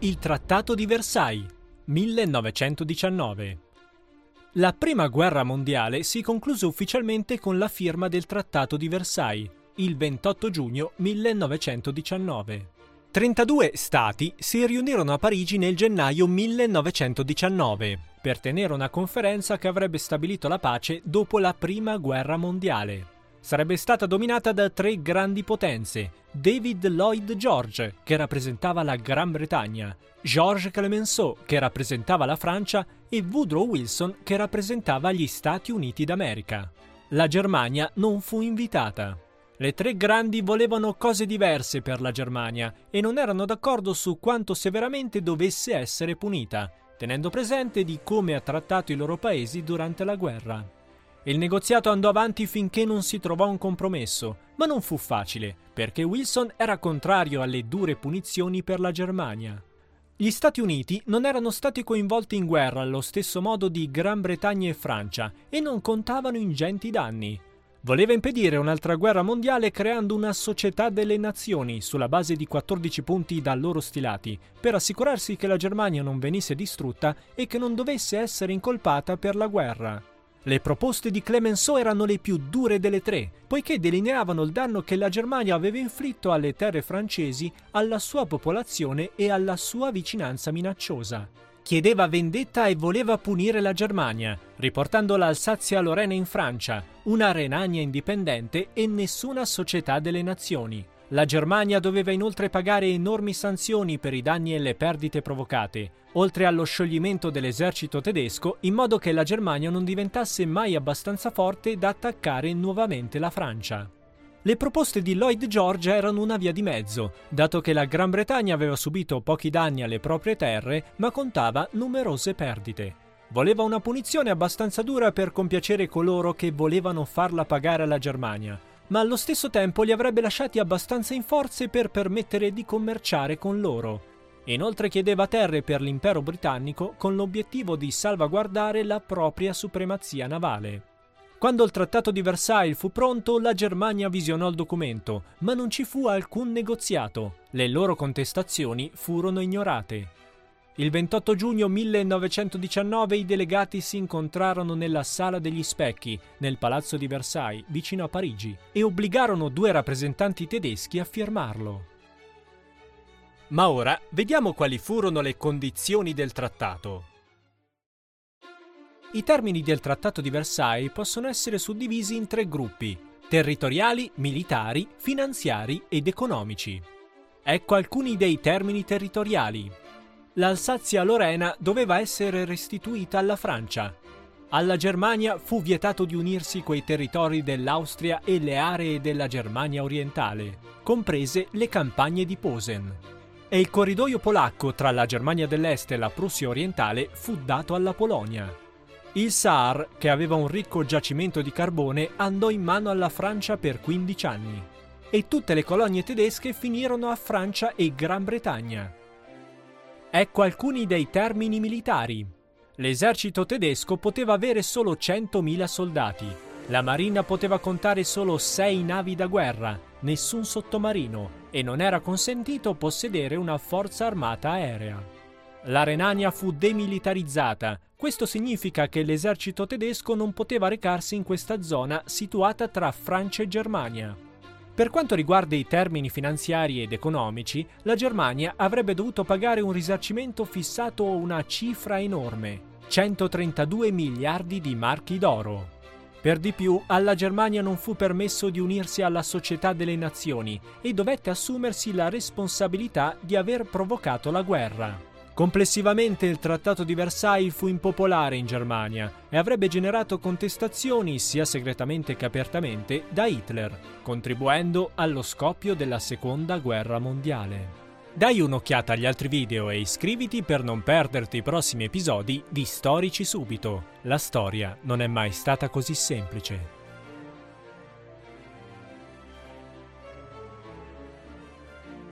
Il Trattato di Versailles, 1919. La Prima Guerra Mondiale si concluse ufficialmente con la firma del Trattato di Versailles, il 28 giugno 1919. 32 stati si riunirono a Parigi nel gennaio 1919 per tenere una conferenza che avrebbe stabilito la pace dopo la Prima Guerra Mondiale sarebbe stata dominata da tre grandi potenze, David Lloyd George, che rappresentava la Gran Bretagna, Georges Clemenceau, che rappresentava la Francia, e Woodrow Wilson, che rappresentava gli Stati Uniti d'America. La Germania non fu invitata. Le tre grandi volevano cose diverse per la Germania e non erano d'accordo su quanto severamente dovesse essere punita, tenendo presente di come ha trattato i loro paesi durante la guerra. Il negoziato andò avanti finché non si trovò un compromesso, ma non fu facile, perché Wilson era contrario alle dure punizioni per la Germania. Gli Stati Uniti non erano stati coinvolti in guerra allo stesso modo di Gran Bretagna e Francia e non contavano ingenti danni. Voleva impedire un'altra guerra mondiale creando una società delle nazioni sulla base di 14 punti da loro stilati, per assicurarsi che la Germania non venisse distrutta e che non dovesse essere incolpata per la guerra. Le proposte di Clemenceau erano le più dure delle tre, poiché delineavano il danno che la Germania aveva inflitto alle terre francesi, alla sua popolazione e alla sua vicinanza minacciosa. Chiedeva vendetta e voleva punire la Germania, riportando l'Alsazia-Lorena in Francia, una Renania indipendente e nessuna società delle nazioni. La Germania doveva inoltre pagare enormi sanzioni per i danni e le perdite provocate, oltre allo scioglimento dell'esercito tedesco, in modo che la Germania non diventasse mai abbastanza forte da attaccare nuovamente la Francia. Le proposte di Lloyd George erano una via di mezzo, dato che la Gran Bretagna aveva subito pochi danni alle proprie terre, ma contava numerose perdite. Voleva una punizione abbastanza dura per compiacere coloro che volevano farla pagare alla Germania, ma allo stesso tempo li avrebbe lasciati abbastanza in forze per permettere di commerciare con loro. Inoltre chiedeva terre per l'impero britannico con l'obiettivo di salvaguardare la propria supremazia navale. Quando il trattato di Versailles fu pronto, la Germania visionò il documento, ma non ci fu alcun negoziato. Le loro contestazioni furono ignorate. Il 28 giugno 1919 i delegati si incontrarono nella Sala degli Specchi, nel Palazzo di Versailles, vicino a Parigi, e obbligarono due rappresentanti tedeschi a firmarlo. Ma ora vediamo quali furono le condizioni del trattato. I termini del Trattato di Versailles possono essere suddivisi in tre gruppi, territoriali, militari, finanziari ed economici. Ecco alcuni dei termini territoriali l'Alsazia-Lorena doveva essere restituita alla Francia. Alla Germania fu vietato di unirsi coi territori dell'Austria e le aree della Germania orientale, comprese le campagne di Posen. E il corridoio polacco tra la Germania dell'Est e la Prussia orientale fu dato alla Polonia. Il Saar, che aveva un ricco giacimento di carbone, andò in mano alla Francia per 15 anni. E tutte le colonie tedesche finirono a Francia e Gran Bretagna. Ecco alcuni dei termini militari. L'esercito tedesco poteva avere solo 100.000 soldati, la marina poteva contare solo 6 navi da guerra, nessun sottomarino e non era consentito possedere una forza armata aerea. La Renania fu demilitarizzata, questo significa che l'esercito tedesco non poteva recarsi in questa zona situata tra Francia e Germania. Per quanto riguarda i termini finanziari ed economici, la Germania avrebbe dovuto pagare un risarcimento fissato una cifra enorme, 132 miliardi di marchi d'oro. Per di più, alla Germania non fu permesso di unirsi alla Società delle Nazioni e dovette assumersi la responsabilità di aver provocato la guerra. Complessivamente il Trattato di Versailles fu impopolare in Germania e avrebbe generato contestazioni sia segretamente che apertamente da Hitler, contribuendo allo scoppio della Seconda Guerra Mondiale. Dai un'occhiata agli altri video e iscriviti per non perderti i prossimi episodi di Storici Subito. La storia non è mai stata così semplice.